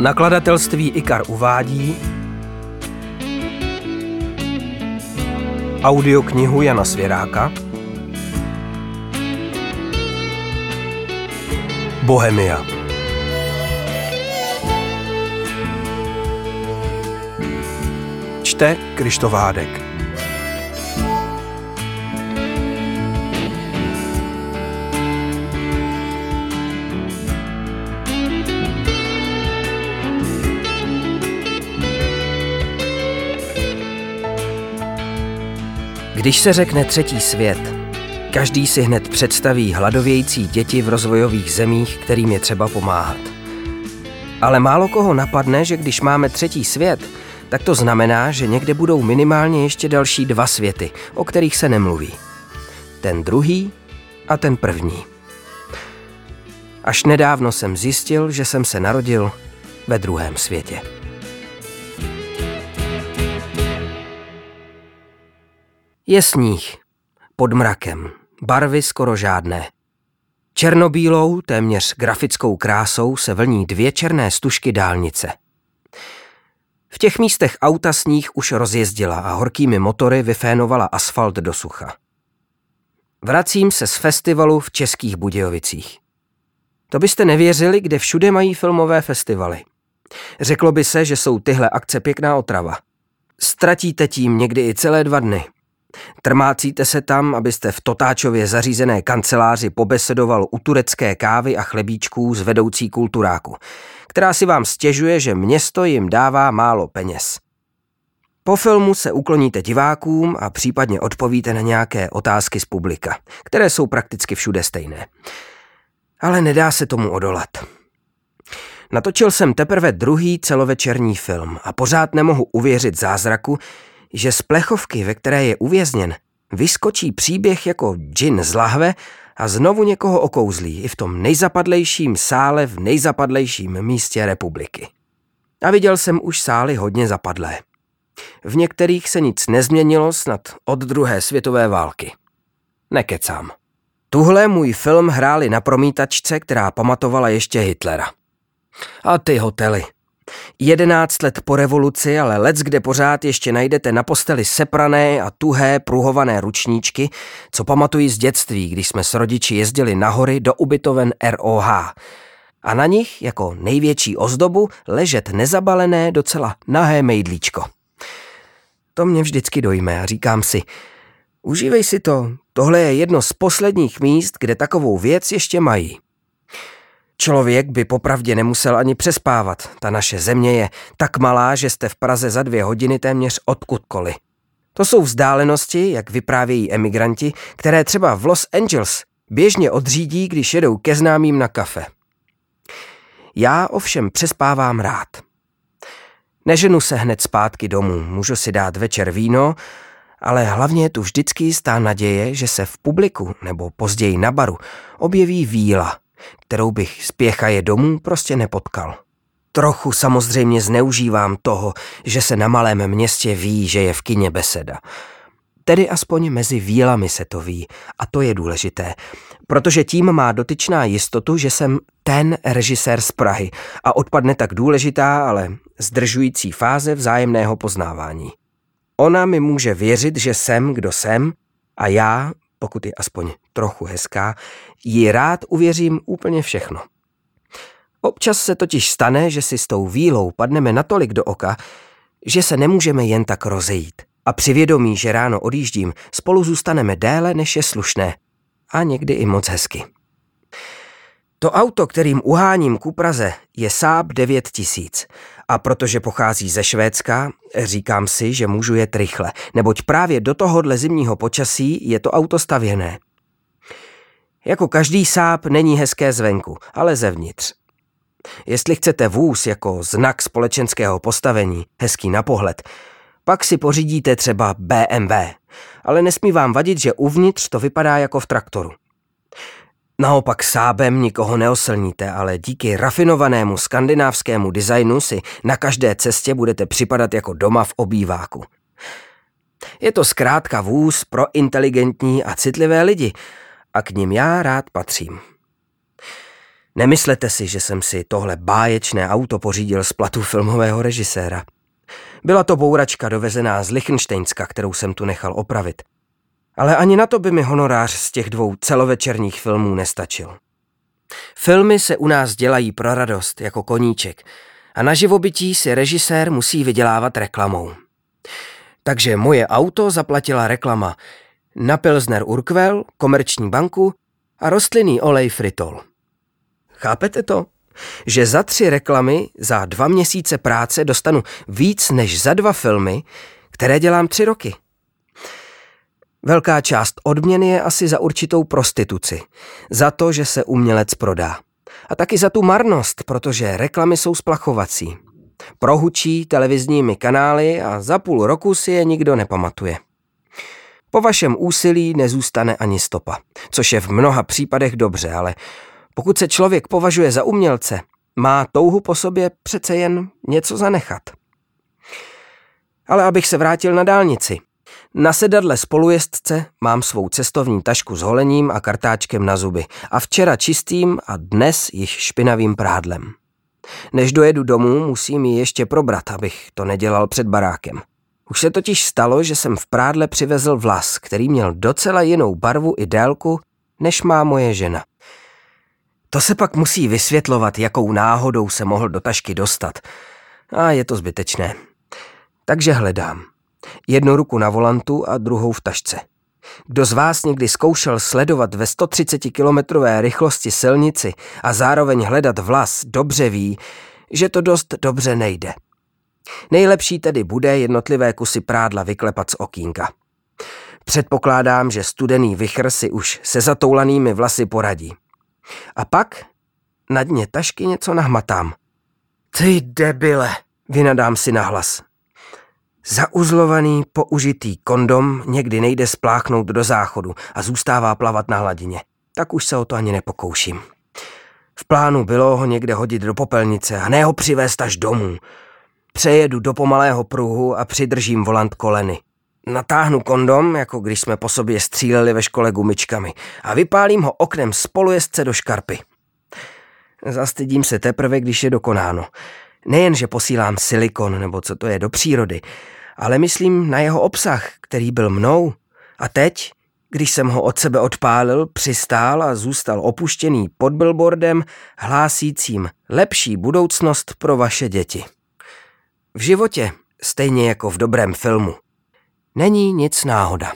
Nakladatelství IKAR uvádí audioknihu Jana Svěráka Bohemia. Čte Krištovádek. Když se řekne třetí svět, každý si hned představí hladovějící děti v rozvojových zemích, kterým je třeba pomáhat. Ale málo koho napadne, že když máme třetí svět, tak to znamená, že někde budou minimálně ještě další dva světy, o kterých se nemluví. Ten druhý a ten první. Až nedávno jsem zjistil, že jsem se narodil ve druhém světě. Je sníh. Pod mrakem. Barvy skoro žádné. Černobílou, téměř grafickou krásou se vlní dvě černé stužky dálnice. V těch místech auta sníh už rozjezdila a horkými motory vyfénovala asfalt do sucha. Vracím se z festivalu v Českých Budějovicích. To byste nevěřili, kde všude mají filmové festivaly. Řeklo by se, že jsou tyhle akce pěkná otrava. Ztratíte tím někdy i celé dva dny – Trmácíte se tam, abyste v Totáčově zařízené kanceláři pobesedoval u turecké kávy a chlebíčků z vedoucí kulturáku, která si vám stěžuje, že město jim dává málo peněz. Po filmu se ukloníte divákům a případně odpovíte na nějaké otázky z publika, které jsou prakticky všude stejné. Ale nedá se tomu odolat. Natočil jsem teprve druhý celovečerní film a pořád nemohu uvěřit zázraku, že z plechovky, ve které je uvězněn, vyskočí příběh jako džin z lahve a znovu někoho okouzlí i v tom nejzapadlejším sále v nejzapadlejším místě republiky. A viděl jsem už sály hodně zapadlé. V některých se nic nezměnilo snad od druhé světové války. Nekecám. Tuhle můj film hráli na promítačce, která pamatovala ještě Hitlera. A ty hotely. Jedenáct let po revoluci, ale let, kde pořád ještě najdete na posteli seprané a tuhé pruhované ručníčky, co pamatuji z dětství, když jsme s rodiči jezdili na hory do ubytoven ROH. A na nich, jako největší ozdobu, ležet nezabalené docela nahé mejdlíčko. To mě vždycky dojme a říkám si, užívej si to, tohle je jedno z posledních míst, kde takovou věc ještě mají. Člověk by popravdě nemusel ani přespávat. Ta naše země je tak malá, že jste v Praze za dvě hodiny téměř odkudkoliv. To jsou vzdálenosti, jak vyprávějí emigranti, které třeba v Los Angeles běžně odřídí, když jedou ke známým na kafe. Já ovšem přespávám rád. Neženu se hned zpátky domů, můžu si dát večer víno, ale hlavně tu vždycky jistá naděje, že se v publiku nebo později na baru objeví víla – kterou bych spěchaje domů prostě nepotkal. Trochu samozřejmě zneužívám toho, že se na malém městě ví, že je v kině beseda. Tedy aspoň mezi vílami se to ví a to je důležité, protože tím má dotyčná jistotu, že jsem ten režisér z Prahy a odpadne tak důležitá, ale zdržující fáze vzájemného poznávání. Ona mi může věřit, že jsem, kdo jsem a já pokud je aspoň trochu hezká, jí rád uvěřím úplně všechno. Občas se totiž stane, že si s tou vílou padneme natolik do oka, že se nemůžeme jen tak rozejít. A při vědomí, že ráno odjíždím, spolu zůstaneme déle, než je slušné. A někdy i moc hezky. To auto, kterým uháním ku Praze, je Saab 9000 a protože pochází ze Švédska, říkám si, že můžu jet rychle, neboť právě do tohohle zimního počasí je to auto stavěné. Jako každý Saab není hezké zvenku, ale zevnitř. Jestli chcete vůz jako znak společenského postavení, hezký na pohled, pak si pořídíte třeba BMW, ale nesmí vám vadit, že uvnitř to vypadá jako v traktoru. Naopak sábem nikoho neoslníte, ale díky rafinovanému skandinávskému designu si na každé cestě budete připadat jako doma v obýváku. Je to zkrátka vůz pro inteligentní a citlivé lidi a k ním já rád patřím. Nemyslete si, že jsem si tohle báječné auto pořídil z platu filmového režiséra. Byla to bouračka dovezená z Lichtensteinska, kterou jsem tu nechal opravit. Ale ani na to by mi honorář z těch dvou celovečerních filmů nestačil. Filmy se u nás dělají pro radost, jako koníček, a na živobytí si režisér musí vydělávat reklamou. Takže moje auto zaplatila reklama na Pilsner Urquell, Komerční banku a rostlinný olej Fritol. Chápete to? Že za tři reklamy, za dva měsíce práce dostanu víc než za dva filmy, které dělám tři roky. Velká část odměny je asi za určitou prostituci. Za to, že se umělec prodá. A taky za tu marnost, protože reklamy jsou splachovací. Prohučí televizními kanály a za půl roku si je nikdo nepamatuje. Po vašem úsilí nezůstane ani stopa, což je v mnoha případech dobře, ale pokud se člověk považuje za umělce, má touhu po sobě přece jen něco zanechat. Ale abych se vrátil na dálnici. Na sedadle spolujezdce mám svou cestovní tašku s holením a kartáčkem na zuby a včera čistým a dnes již špinavým prádlem. Než dojedu domů, musím ji ještě probrat, abych to nedělal před barákem. Už se totiž stalo, že jsem v prádle přivezl vlas, který měl docela jinou barvu i délku, než má moje žena. To se pak musí vysvětlovat, jakou náhodou se mohl do tašky dostat. A je to zbytečné. Takže hledám. Jednu ruku na volantu a druhou v tašce. Kdo z vás někdy zkoušel sledovat ve 130 kilometrové rychlosti silnici a zároveň hledat vlas, dobře ví, že to dost dobře nejde. Nejlepší tedy bude jednotlivé kusy prádla vyklepat z okýnka. Předpokládám, že studený vichr si už se zatoulanými vlasy poradí. A pak na dně tašky něco nahmatám. Ty debile, vynadám si nahlas. Zauzlovaný, použitý kondom někdy nejde spláchnout do záchodu a zůstává plavat na hladině. Tak už se o to ani nepokouším. V plánu bylo ho někde hodit do popelnice a ne ho přivést až domů. Přejedu do pomalého pruhu a přidržím volant koleny. Natáhnu kondom, jako když jsme po sobě stříleli ve škole gumičkami a vypálím ho oknem spolujezdce do škarpy. Zastydím se teprve, když je dokonáno. Nejen, že posílám silikon, nebo co to je, do přírody, ale myslím na jeho obsah, který byl mnou. A teď, když jsem ho od sebe odpálil, přistál a zůstal opuštěný pod billboardem, hlásícím lepší budoucnost pro vaše děti. V životě, stejně jako v dobrém filmu, není nic náhoda.